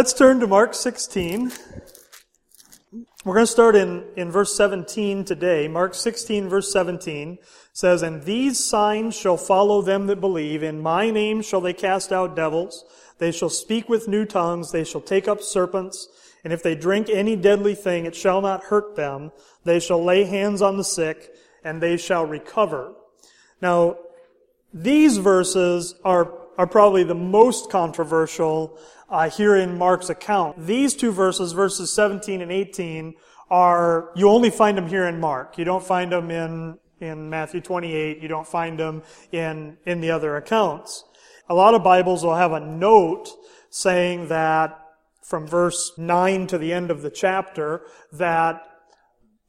Let's turn to Mark 16. We're going to start in, in verse 17 today. Mark 16, verse 17 says, And these signs shall follow them that believe. In my name shall they cast out devils. They shall speak with new tongues. They shall take up serpents. And if they drink any deadly thing, it shall not hurt them. They shall lay hands on the sick, and they shall recover. Now, these verses are, are probably the most controversial uh, here in Mark's account. These two verses, verses 17 and 18, are, you only find them here in Mark. You don't find them in, in Matthew 28. You don't find them in, in the other accounts. A lot of Bibles will have a note saying that from verse 9 to the end of the chapter that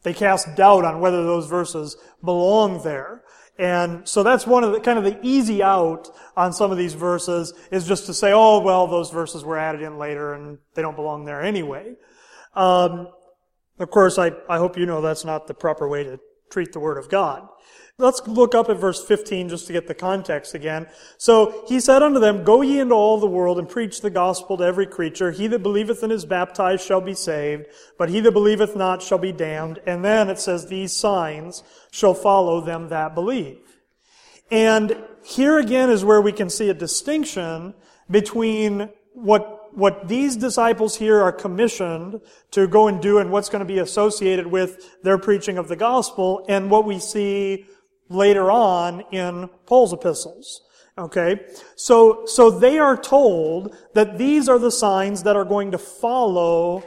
they cast doubt on whether those verses belong there. And so that's one of the kind of the easy out on some of these verses is just to say, oh, well, those verses were added in later and they don't belong there anyway. Um, of course, I, I hope you know that's not the proper way to treat the Word of God. Let's look up at verse 15 just to get the context again. So he said unto them, Go ye into all the world and preach the gospel to every creature. He that believeth and is baptized shall be saved, but he that believeth not shall be damned. And then it says, These signs shall follow them that believe. And here again is where we can see a distinction between what what these disciples here are commissioned to go and do and what's going to be associated with their preaching of the gospel and what we see later on in Paul's epistles. Okay? So, so they are told that these are the signs that are going to follow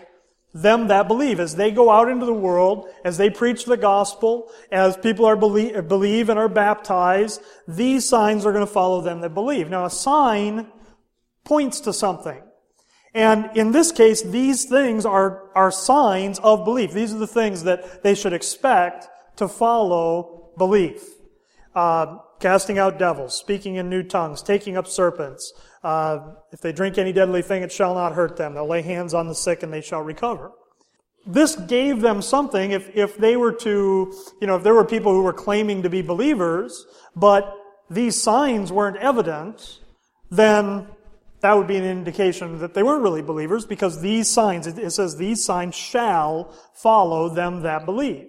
them that believe. As they go out into the world, as they preach the gospel, as people are believe, believe and are baptized, these signs are going to follow them that believe. Now, a sign points to something. And in this case, these things are, are signs of belief. These are the things that they should expect to follow belief. Uh, casting out devils, speaking in new tongues, taking up serpents. Uh, if they drink any deadly thing, it shall not hurt them. They'll lay hands on the sick and they shall recover. This gave them something if, if they were to, you know, if there were people who were claiming to be believers, but these signs weren't evident, then that would be an indication that they weren't really believers because these signs, it says, these signs shall follow them that believe.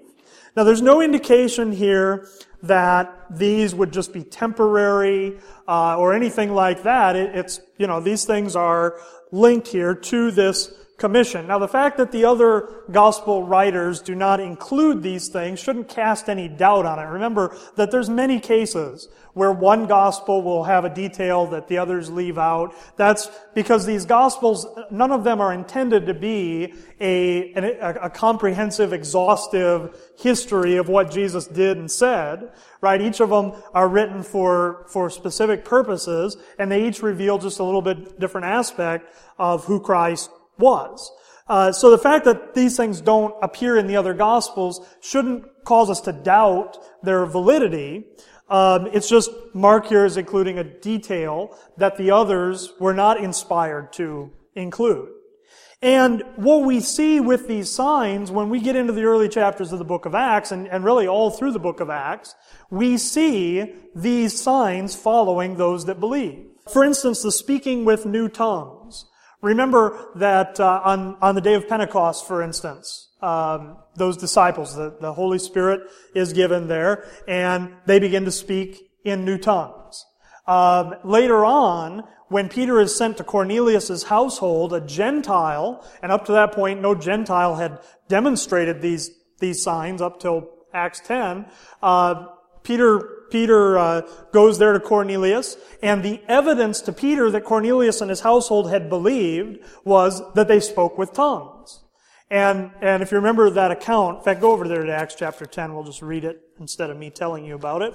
Now, there's no indication here that these would just be temporary uh, or anything like that. It, it's, you know, these things are linked here to this commission. Now, the fact that the other gospel writers do not include these things shouldn't cast any doubt on it. Remember that there's many cases where one gospel will have a detail that the others leave out. That's because these gospels, none of them are intended to be a, a, a comprehensive, exhaustive history of what Jesus did and said, right? Each of them are written for, for specific purposes, and they each reveal just a little bit different aspect of who Christ was. Uh, so the fact that these things don't appear in the other gospels shouldn't cause us to doubt their validity. Um, it's just Mark here is including a detail that the others were not inspired to include. And what we see with these signs, when we get into the early chapters of the book of Acts, and, and really all through the book of Acts, we see these signs following those that believe. For instance, the speaking with new tongues. Remember that uh, on, on the day of Pentecost, for instance, um, those disciples, the, the Holy Spirit is given there, and they begin to speak in new tongues. Um, later on, when Peter is sent to Cornelius' household, a Gentile, and up to that point, no Gentile had demonstrated these, these signs up till Acts 10, uh, Peter Peter uh, goes there to Cornelius, and the evidence to Peter that Cornelius and his household had believed was that they spoke with tongues. And, and if you remember that account, in fact, go over there to Acts chapter 10. We'll just read it instead of me telling you about it.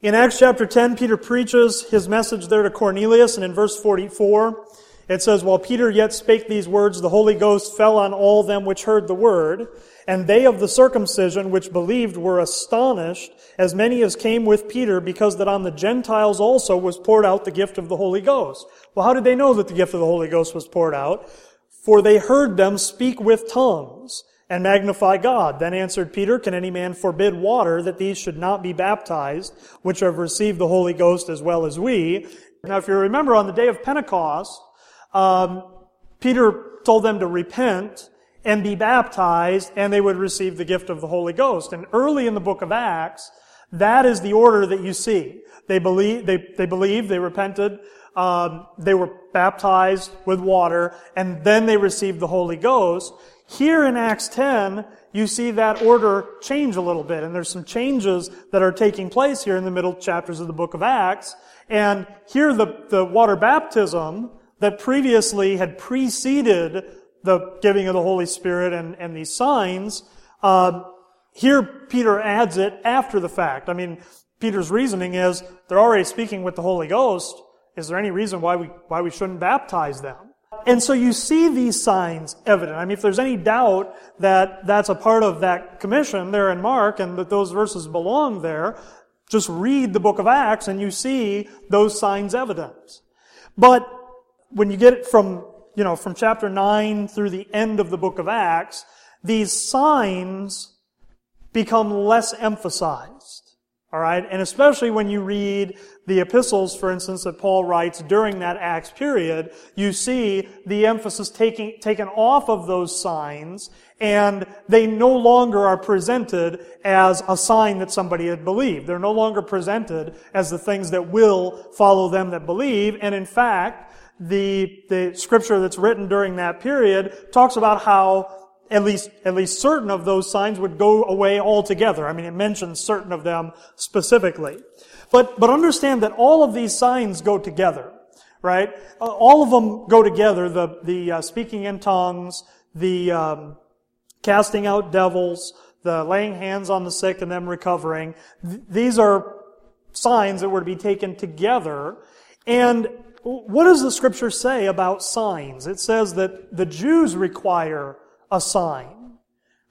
In Acts chapter 10, Peter preaches his message there to Cornelius, and in verse 44, It says, While Peter yet spake these words, the Holy Ghost fell on all them which heard the word, and they of the circumcision which believed were astonished, as many as came with Peter, because that on the Gentiles also was poured out the gift of the Holy Ghost. Well, how did they know that the gift of the Holy Ghost was poured out? For they heard them speak with tongues and magnify God. Then answered Peter, Can any man forbid water that these should not be baptized, which have received the Holy Ghost as well as we? Now, if you remember on the day of Pentecost, um, Peter told them to repent and be baptized, and they would receive the gift of the Holy Ghost. And early in the book of Acts, that is the order that you see. They believe, they, they believed, they repented, um, they were baptized with water, and then they received the Holy Ghost. Here in Acts 10, you see that order change a little bit, and there's some changes that are taking place here in the middle chapters of the book of Acts. And here the, the water baptism that previously had preceded the giving of the Holy Spirit and, and these signs, uh, here Peter adds it after the fact. I mean, Peter's reasoning is they're already speaking with the Holy Ghost. Is there any reason why we, why we shouldn't baptize them? And so you see these signs evident. I mean, if there's any doubt that that's a part of that commission there in Mark and that those verses belong there, just read the book of Acts and you see those signs evident. But when you get it from, you know, from chapter 9 through the end of the book of Acts, these signs become less emphasized. All right? And especially when you read the epistles, for instance, that Paul writes during that Acts period, you see the emphasis taking, taken off of those signs, and they no longer are presented as a sign that somebody had believed. They're no longer presented as the things that will follow them that believe, and in fact, the, the scripture that's written during that period talks about how at least, at least certain of those signs would go away altogether. I mean, it mentions certain of them specifically. But, but understand that all of these signs go together, right? Uh, all of them go together. The, the uh, speaking in tongues, the um, casting out devils, the laying hands on the sick and them recovering. Th- these are signs that were to be taken together. And what does the scripture say about signs? It says that the Jews require a sign.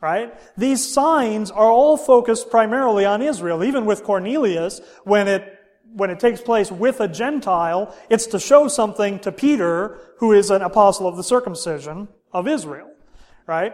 Right? These signs are all focused primarily on Israel. Even with Cornelius, when it, when it takes place with a Gentile, it's to show something to Peter, who is an apostle of the circumcision of Israel. Right?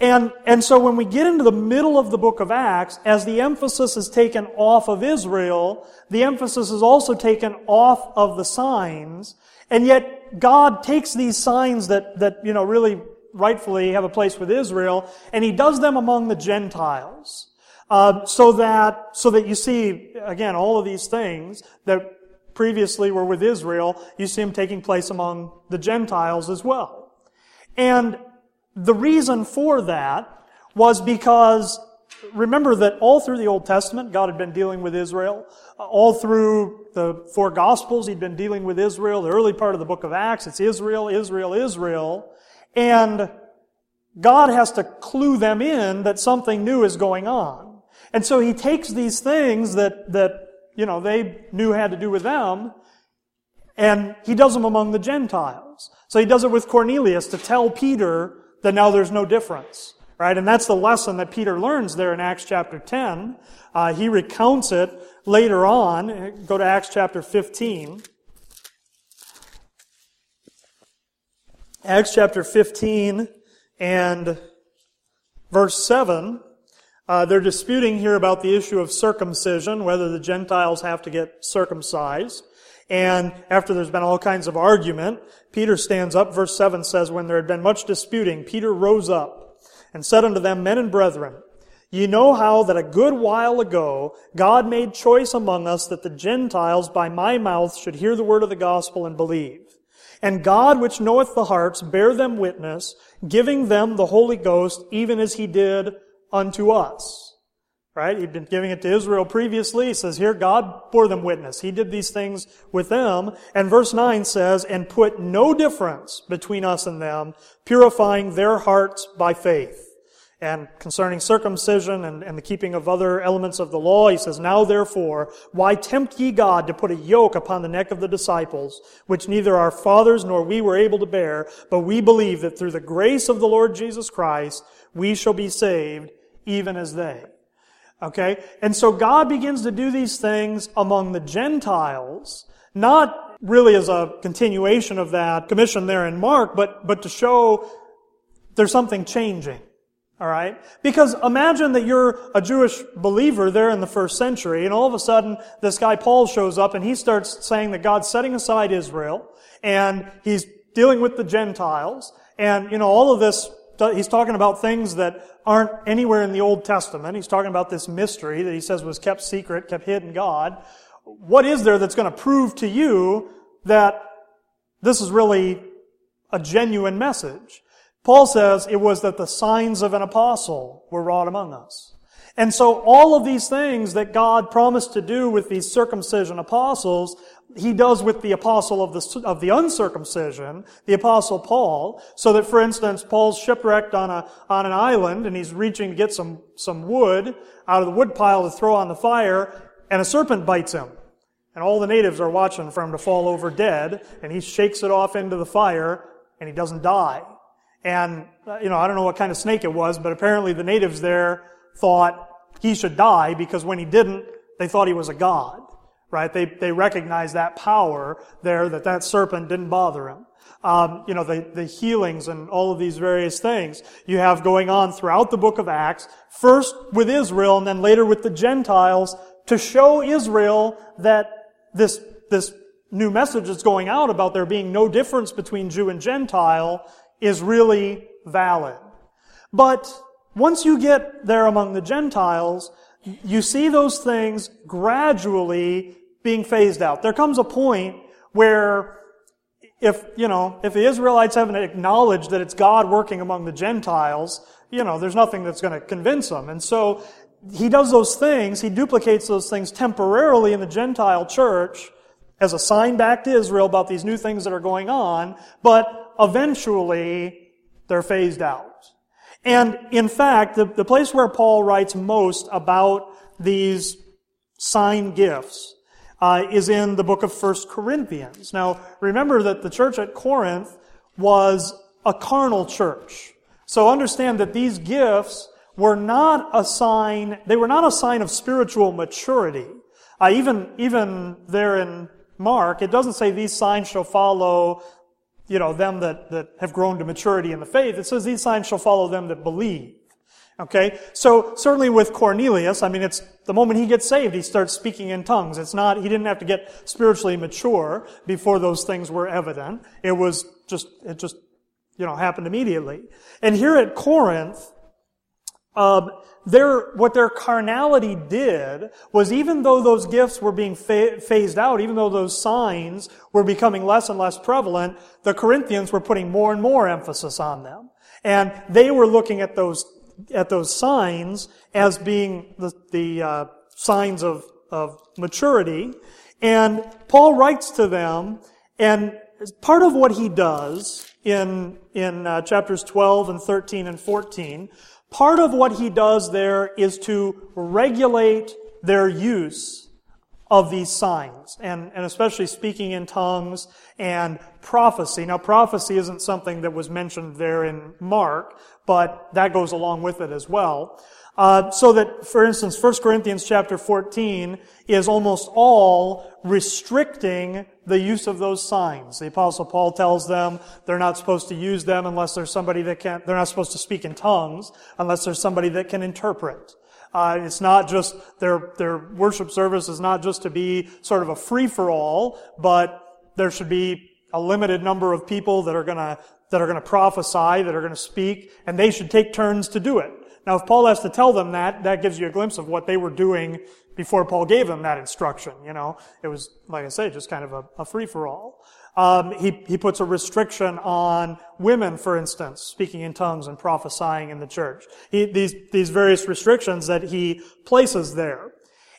And, and so when we get into the middle of the book of Acts, as the emphasis is taken off of Israel, the emphasis is also taken off of the signs, and yet God takes these signs that, that, you know, really rightfully have a place with Israel, and He does them among the Gentiles. Uh, so that, so that you see, again, all of these things that previously were with Israel, you see them taking place among the Gentiles as well. And the reason for that was because remember that all through the Old Testament, God had been dealing with Israel. All through the four Gospels, He'd been dealing with Israel. The early part of the book of Acts, it's Israel, Israel, Israel. And God has to clue them in that something new is going on. And so He takes these things that, that, you know, they knew had to do with them, and He does them among the Gentiles. So He does it with Cornelius to tell Peter that now there's no difference. Right? And that's the lesson that Peter learns there in Acts chapter 10. Uh, he recounts it later on. Go to Acts chapter 15. Acts chapter 15 and verse 7. Uh, they're disputing here about the issue of circumcision, whether the Gentiles have to get circumcised. And after there's been all kinds of argument, Peter stands up. Verse 7 says, When there had been much disputing, Peter rose up and said unto them, Men and brethren, ye know how that a good while ago God made choice among us that the Gentiles by my mouth should hear the word of the gospel and believe. And God, which knoweth the hearts, bear them witness, giving them the Holy Ghost, even as he did unto us. Right? He'd been giving it to Israel previously. He says here, God bore them witness. He did these things with them. And verse 9 says, and put no difference between us and them, purifying their hearts by faith. And concerning circumcision and, and, the keeping of other elements of the law, he says, Now therefore, why tempt ye God to put a yoke upon the neck of the disciples, which neither our fathers nor we were able to bear, but we believe that through the grace of the Lord Jesus Christ, we shall be saved, even as they. Okay? And so God begins to do these things among the Gentiles, not really as a continuation of that commission there in Mark, but, but to show there's something changing. All right? Because imagine that you're a Jewish believer there in the first century, and all of a sudden this guy Paul shows up and he starts saying that God's setting aside Israel, and he's dealing with the Gentiles, and, you know, all of this, he's talking about things that aren't anywhere in the Old Testament. He's talking about this mystery that he says was kept secret, kept hidden God. What is there that's going to prove to you that this is really a genuine message? Paul says it was that the signs of an apostle were wrought among us. And so all of these things that God promised to do with these circumcision apostles, he does with the apostle of the, of the uncircumcision, the apostle Paul, so that, for instance, Paul's shipwrecked on a, on an island and he's reaching to get some, some wood out of the wood pile to throw on the fire and a serpent bites him. And all the natives are watching for him to fall over dead and he shakes it off into the fire and he doesn't die. And, uh, you know, I don't know what kind of snake it was, but apparently the natives there thought he should die because when he didn't, they thought he was a god. Right? They, they recognized that power there, that that serpent didn't bother him. Um, you know, the, the healings and all of these various things you have going on throughout the book of Acts, first with Israel and then later with the Gentiles to show Israel that this, this new message that's going out about there being no difference between Jew and Gentile is really valid. But once you get there among the Gentiles, you see those things gradually being phased out. There comes a point where if, you know, if the Israelites haven't acknowledged that it's God working among the Gentiles, you know, there's nothing that's going to convince them. And so he does those things, he duplicates those things temporarily in the Gentile church as a sign back to Israel about these new things that are going on, but eventually they're phased out. And in fact, the, the place where Paul writes most about these sign gifts uh, is in the book of First Corinthians. Now, remember that the church at Corinth was a carnal church. So understand that these gifts were not a sign, they were not a sign of spiritual maturity. Uh, even, even there in Mark, it doesn't say these signs shall follow you know, them that, that have grown to maturity in the faith. It says these signs shall follow them that believe. Okay? So, certainly with Cornelius, I mean, it's the moment he gets saved, he starts speaking in tongues. It's not, he didn't have to get spiritually mature before those things were evident. It was just, it just, you know, happened immediately. And here at Corinth, um, their, what their carnality did was even though those gifts were being phased out, even though those signs were becoming less and less prevalent, the Corinthians were putting more and more emphasis on them. And they were looking at those, at those signs as being the, the uh, signs of, of maturity. And Paul writes to them, and part of what he does in, in uh, chapters 12 and 13 and 14 Part of what he does there is to regulate their use of these signs, and, and especially speaking in tongues and prophecy. Now, prophecy isn't something that was mentioned there in Mark, but that goes along with it as well. Uh, so that, for instance, 1 Corinthians chapter 14 is almost all restricting the use of those signs. The apostle Paul tells them they're not supposed to use them unless there's somebody that can, they're not supposed to speak in tongues unless there's somebody that can interpret. Uh, it's not just, their, their worship service is not just to be sort of a free-for-all, but there should be a limited number of people that are gonna, that are gonna prophesy, that are gonna speak, and they should take turns to do it. Now, if Paul has to tell them that, that gives you a glimpse of what they were doing before Paul gave them that instruction. You know, it was, like I say, just kind of a, a free-for-all. Um, he, he puts a restriction on women, for instance, speaking in tongues and prophesying in the church. He, these, these various restrictions that he places there.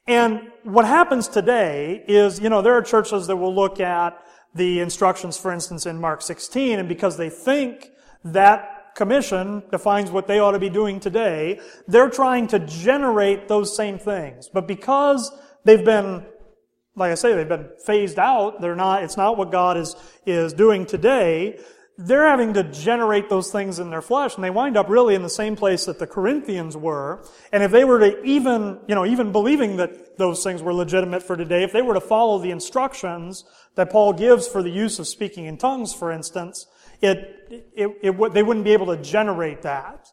And what happens today is, you know, there are churches that will look at the instructions, for instance, in Mark 16, and because they think that commission defines what they ought to be doing today. They're trying to generate those same things. But because they've been, like I say, they've been phased out, they're not, it's not what God is, is doing today, they're having to generate those things in their flesh, and they wind up really in the same place that the Corinthians were. And if they were to even, you know, even believing that those things were legitimate for today, if they were to follow the instructions that Paul gives for the use of speaking in tongues, for instance, it, it, it, they wouldn't be able to generate that.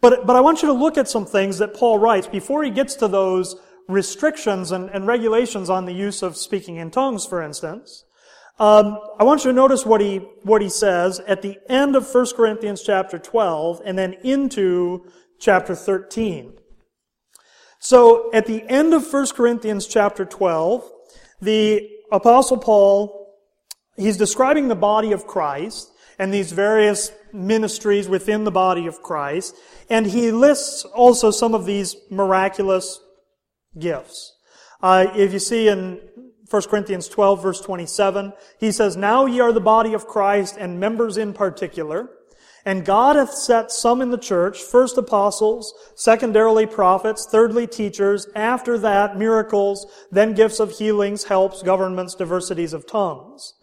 But, but I want you to look at some things that Paul writes before he gets to those restrictions and, and regulations on the use of speaking in tongues, for instance. Um, I want you to notice what he, what he says at the end of 1 Corinthians chapter 12 and then into chapter 13. So at the end of 1 Corinthians chapter 12, the apostle Paul, he's describing the body of Christ and these various ministries within the body of Christ. And he lists also some of these miraculous gifts. Uh, if you see in 1 Corinthians 12 verse 27, he says, Now ye are the body of Christ and members in particular. And God hath set some in the church, first apostles, secondarily prophets, thirdly teachers, after that miracles, then gifts of healings, helps, governments, diversities of tongues.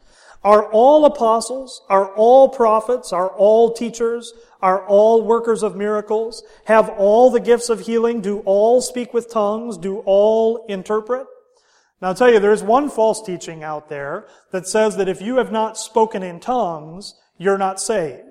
Are all apostles, are all prophets, are all teachers, are all workers of miracles, have all the gifts of healing, do all speak with tongues, do all interpret? Now I'll tell you, there's one false teaching out there that says that if you have not spoken in tongues, you're not saved.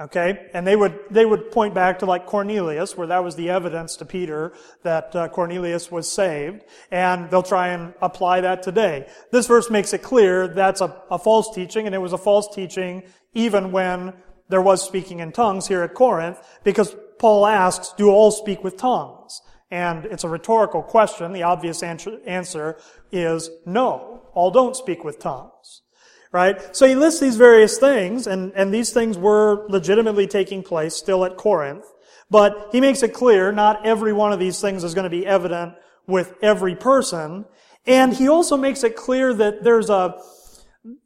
Okay? And they would, they would point back to like Cornelius, where that was the evidence to Peter that uh, Cornelius was saved. And they'll try and apply that today. This verse makes it clear that's a, a false teaching, and it was a false teaching even when there was speaking in tongues here at Corinth, because Paul asks, do all speak with tongues? And it's a rhetorical question. The obvious answer is no. All don't speak with tongues. Right? So he lists these various things, and, and these things were legitimately taking place still at Corinth. But he makes it clear not every one of these things is going to be evident with every person. And he also makes it clear that there's a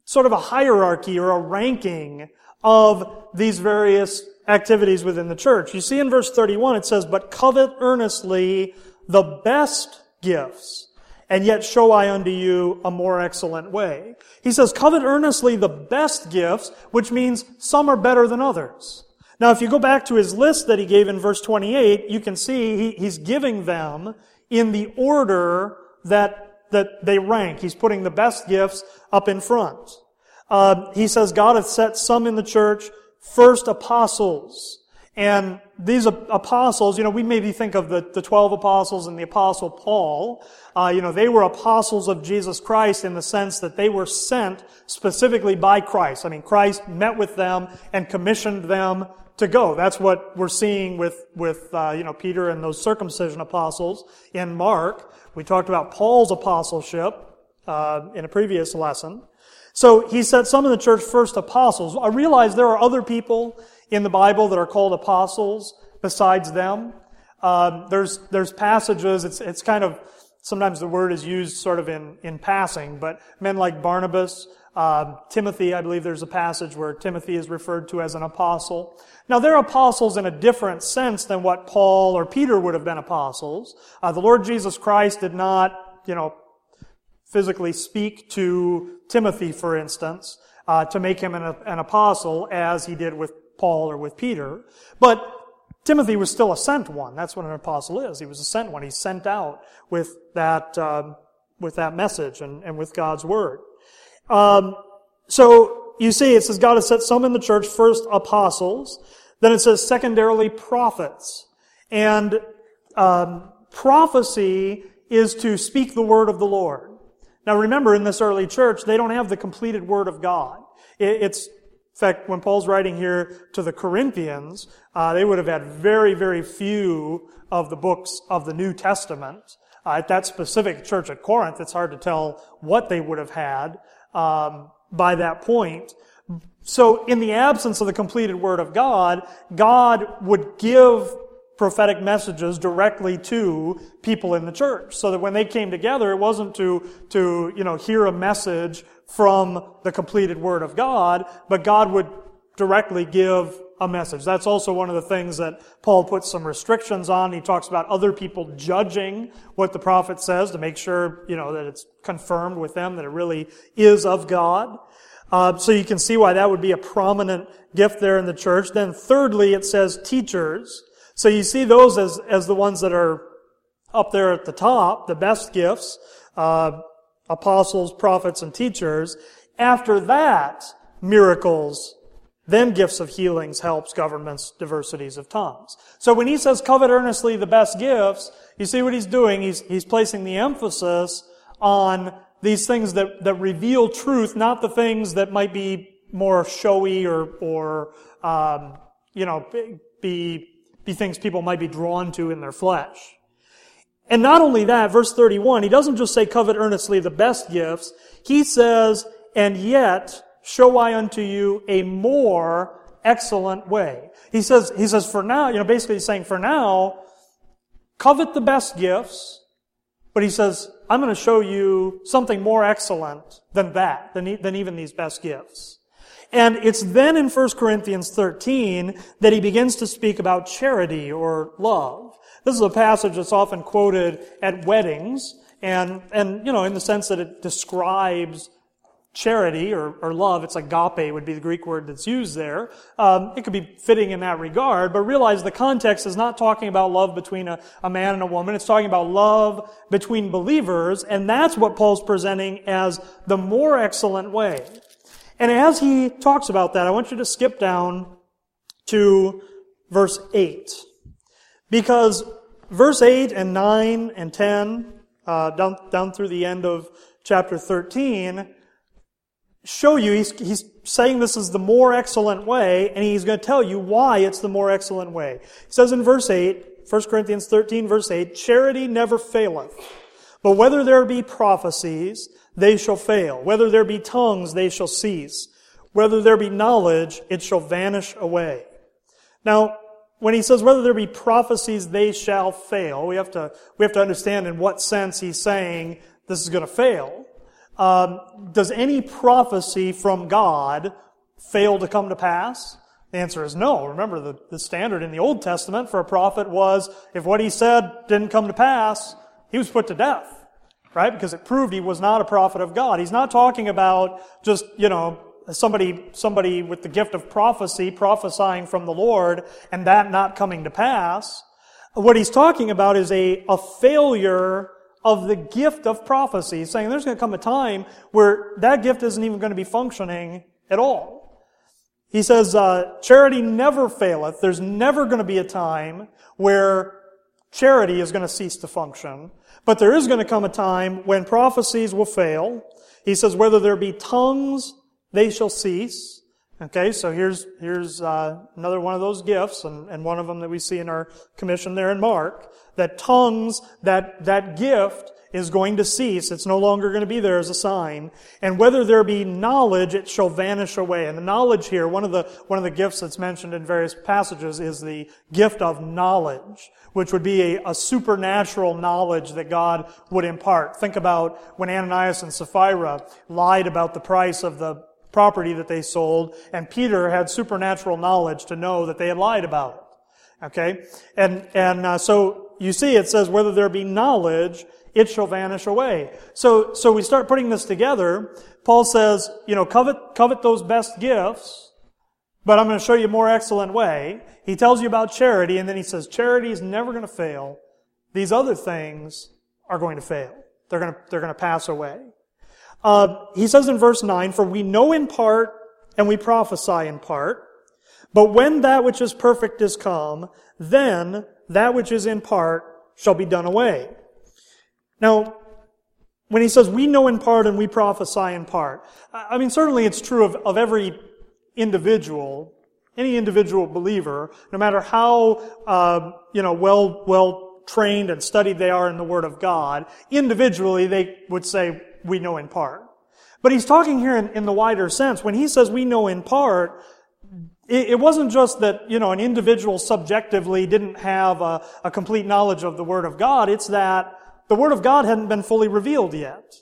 sort of a hierarchy or a ranking of these various activities within the church. You see in verse 31, it says, But covet earnestly the best gifts, and yet show I unto you a more excellent way. He says, Covet earnestly the best gifts, which means some are better than others. Now, if you go back to his list that he gave in verse 28, you can see he, he's giving them in the order that, that they rank. He's putting the best gifts up in front. Uh, he says, God hath set some in the church first apostles. And these apostles, you know, we maybe think of the, the 12 apostles and the apostle Paul. Uh, you know, they were apostles of Jesus Christ in the sense that they were sent specifically by Christ. I mean, Christ met with them and commissioned them to go. That's what we're seeing with, with, uh, you know, Peter and those circumcision apostles in Mark. We talked about Paul's apostleship, uh, in a previous lesson. So he said some of the church first apostles. I realize there are other people in the Bible that are called apostles besides them. Um, there's there's passages. It's it's kind of sometimes the word is used sort of in in passing, but men like Barnabas, um, Timothy. I believe there's a passage where Timothy is referred to as an apostle. Now they're apostles in a different sense than what Paul or Peter would have been apostles. Uh, the Lord Jesus Christ did not, you know, physically speak to Timothy, for instance, uh, to make him an, an apostle as he did with Paul or with Peter. But Timothy was still a sent one. That's what an apostle is. He was a sent one. He's sent out with that, um, with that message and, and with God's word. Um, so you see, it says God has set some in the church, first apostles. Then it says secondarily prophets. And um, prophecy is to speak the word of the Lord. Now remember, in this early church, they don't have the completed Word of God. It's, in fact, when Paul's writing here to the Corinthians, uh, they would have had very, very few of the books of the New Testament. Uh, at that specific church at Corinth, it's hard to tell what they would have had um, by that point. So, in the absence of the completed Word of God, God would give prophetic messages directly to people in the church. So that when they came together, it wasn't to, to, you know, hear a message from the completed Word of God, but God would directly give a message. That's also one of the things that Paul puts some restrictions on. He talks about other people judging what the prophet says to make sure, you know, that it's confirmed with them that it really is of God. Uh, so you can see why that would be a prominent gift there in the church. Then thirdly, it says teachers. So you see those as, as the ones that are up there at the top, the best gifts, uh, apostles, prophets, and teachers. After that, miracles, then gifts of healings, helps, governments, diversities of tongues. So when he says covet earnestly the best gifts, you see what he's doing? He's, he's placing the emphasis on these things that, that reveal truth, not the things that might be more showy or, or um, you know, be, be things people might be drawn to in their flesh. And not only that, verse 31, he doesn't just say covet earnestly the best gifts. He says, and yet show I unto you a more excellent way. He says, he says, for now, you know, basically he's saying, for now, covet the best gifts, but he says, I'm going to show you something more excellent than that, than, than even these best gifts. And it's then in 1 Corinthians 13 that he begins to speak about charity or love. This is a passage that's often quoted at weddings, and, and, you know, in the sense that it describes charity or, or love, it's agape would be the Greek word that's used there. Um, it could be fitting in that regard, but realize the context is not talking about love between a, a man and a woman. It's talking about love between believers, and that's what Paul's presenting as the more excellent way. And as he talks about that, I want you to skip down to verse 8. Because verse 8 and 9 and 10, uh, down, down through the end of chapter 13, show you, he's, he's saying this is the more excellent way, and he's going to tell you why it's the more excellent way. He says in verse 8, 1 Corinthians 13, verse 8, charity never faileth. But whether there be prophecies, they shall fail. Whether there be tongues, they shall cease. Whether there be knowledge, it shall vanish away. Now, when he says whether there be prophecies, they shall fail, we have to, we have to understand in what sense he's saying this is going to fail. Um, does any prophecy from God fail to come to pass? The answer is no. Remember, the, the standard in the Old Testament for a prophet was if what he said didn't come to pass, he was put to death. Right? Because it proved he was not a prophet of God. He's not talking about just, you know, somebody, somebody with the gift of prophecy prophesying from the Lord and that not coming to pass. What he's talking about is a, a failure of the gift of prophecy. Saying there's going to come a time where that gift isn't even going to be functioning at all. He says, uh, charity never faileth. There's never going to be a time where charity is going to cease to function. But there is going to come a time when prophecies will fail. He says, whether there be tongues, they shall cease. Okay, so here's, here's uh, another one of those gifts, and, and one of them that we see in our commission there in Mark that tongues, that, that gift is going to cease. It's no longer going to be there as a sign. And whether there be knowledge, it shall vanish away. And the knowledge here, one of the, one of the gifts that's mentioned in various passages is the gift of knowledge, which would be a, a supernatural knowledge that God would impart. Think about when Ananias and Sapphira lied about the price of the property that they sold, and Peter had supernatural knowledge to know that they had lied about it. Okay? And, and uh, so you see it says, whether there be knowledge, it shall vanish away. So, so we start putting this together. Paul says, you know, covet, covet those best gifts, but I'm going to show you a more excellent way. He tells you about charity, and then he says, charity is never going to fail. These other things are going to fail. They're going to, they're going to pass away. Uh, he says in verse 9, For we know in part, and we prophesy in part, but when that which is perfect is come, then that which is in part shall be done away. Now, when he says we know in part and we prophesy in part, I mean, certainly it's true of, of every individual, any individual believer, no matter how, uh, you know, well, well trained and studied they are in the Word of God, individually they would say we know in part. But he's talking here in, in the wider sense. When he says we know in part, it wasn't just that, you know, an individual subjectively didn't have a, a, complete knowledge of the Word of God. It's that the Word of God hadn't been fully revealed yet.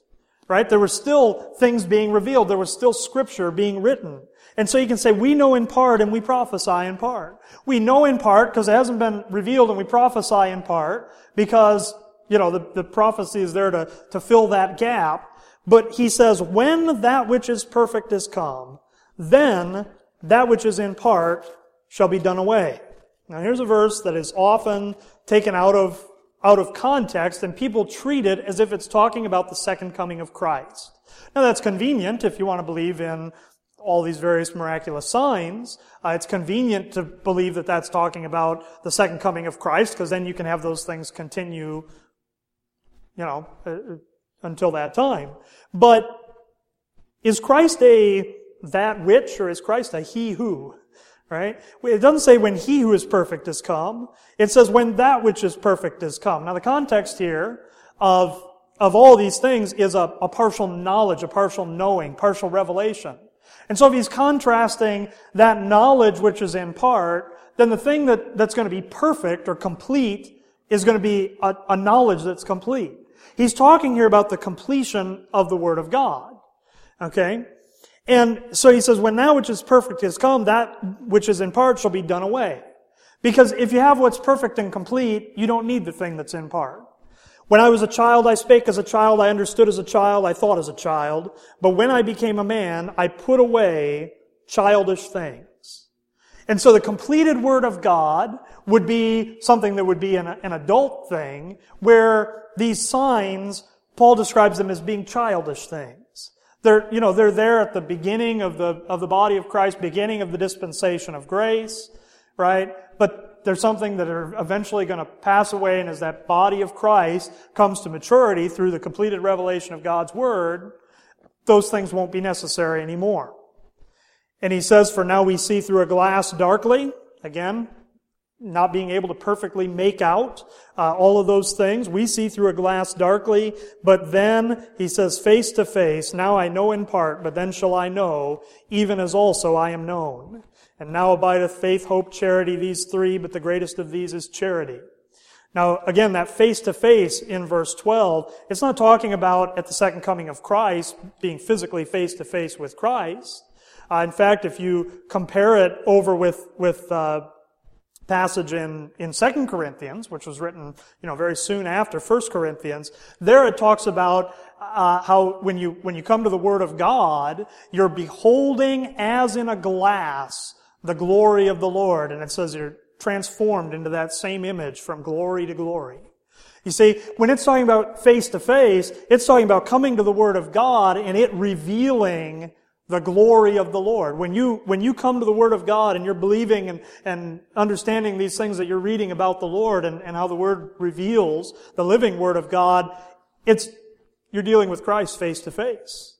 right? There were still things being revealed. There was still scripture being written. And so you can say, we know in part and we prophesy in part. We know in part because it hasn't been revealed and we prophesy in part because, you know, the, the prophecy is there to, to fill that gap. But he says, when that which is perfect is come, then that which is in part shall be done away. Now here's a verse that is often taken out of, out of context and people treat it as if it's talking about the second coming of Christ. Now that's convenient if you want to believe in all these various miraculous signs. Uh, it's convenient to believe that that's talking about the second coming of Christ because then you can have those things continue, you know, uh, until that time. But is Christ a that which or is Christ a he who? Right? It doesn't say when he who is perfect is come. It says when that which is perfect is come. Now the context here of, of all these things is a, a partial knowledge, a partial knowing, partial revelation. And so if he's contrasting that knowledge which is in part, then the thing that, that's going to be perfect or complete is going to be a, a knowledge that's complete. He's talking here about the completion of the Word of God. Okay? And so he says, when that which is perfect has come, that which is in part shall be done away. Because if you have what's perfect and complete, you don't need the thing that's in part. When I was a child, I spake as a child, I understood as a child, I thought as a child. But when I became a man, I put away childish things. And so the completed Word of God would be something that would be an, an adult thing, where these signs, Paul describes them as being childish things. They're, you know, they're there at the beginning of the, of the body of Christ, beginning of the dispensation of grace, right? But there's something that are eventually going to pass away, and as that body of Christ comes to maturity through the completed revelation of God's Word, those things won't be necessary anymore. And he says, For now we see through a glass darkly. Again, not being able to perfectly make out uh, all of those things. We see through a glass darkly, but then he says, face to face, now I know in part, but then shall I know, even as also I am known. And now abideth faith, hope, charity, these three, but the greatest of these is charity. Now, again, that face to face in verse 12, it's not talking about at the second coming of Christ being physically face to face with Christ. Uh, in fact, if you compare it over with, with, uh, passage in, in 2 Corinthians, which was written, you know, very soon after 1 Corinthians, there it talks about uh, how when you, when you come to the Word of God, you're beholding as in a glass the glory of the Lord. And it says you're transformed into that same image from glory to glory. You see, when it's talking about face to face, it's talking about coming to the Word of God and it revealing the glory of the Lord. When you, when you come to the Word of God and you're believing and, and understanding these things that you're reading about the Lord and, and how the Word reveals the living Word of God, it's, you're dealing with Christ face to face.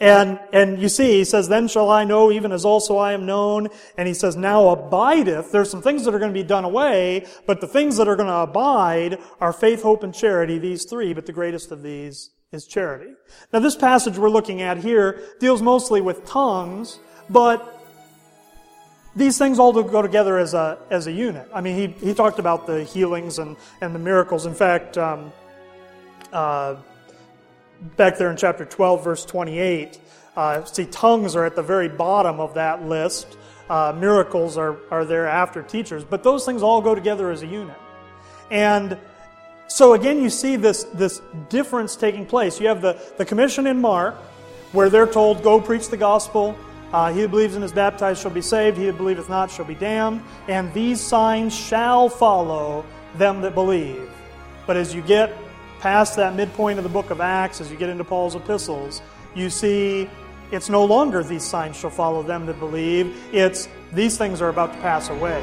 And, and you see, he says, then shall I know even as also I am known. And he says, now abideth. There's some things that are going to be done away, but the things that are going to abide are faith, hope, and charity, these three, but the greatest of these is charity. Now this passage we're looking at here deals mostly with tongues, but these things all go together as a, as a unit. I mean, he, he talked about the healings and, and the miracles. In fact, um, uh, back there in chapter 12, verse 28. Uh, see, tongues are at the very bottom of that list. Uh, miracles are, are there after teachers, but those things all go together as a unit. And so again, you see this, this difference taking place. You have the, the commission in Mark, where they're told, go preach the gospel. Uh, he who believes and is baptized shall be saved. He who believeth not shall be damned. And these signs shall follow them that believe. But as you get past that midpoint of the book of Acts, as you get into Paul's epistles, you see it's no longer these signs shall follow them that believe. It's these things are about to pass away.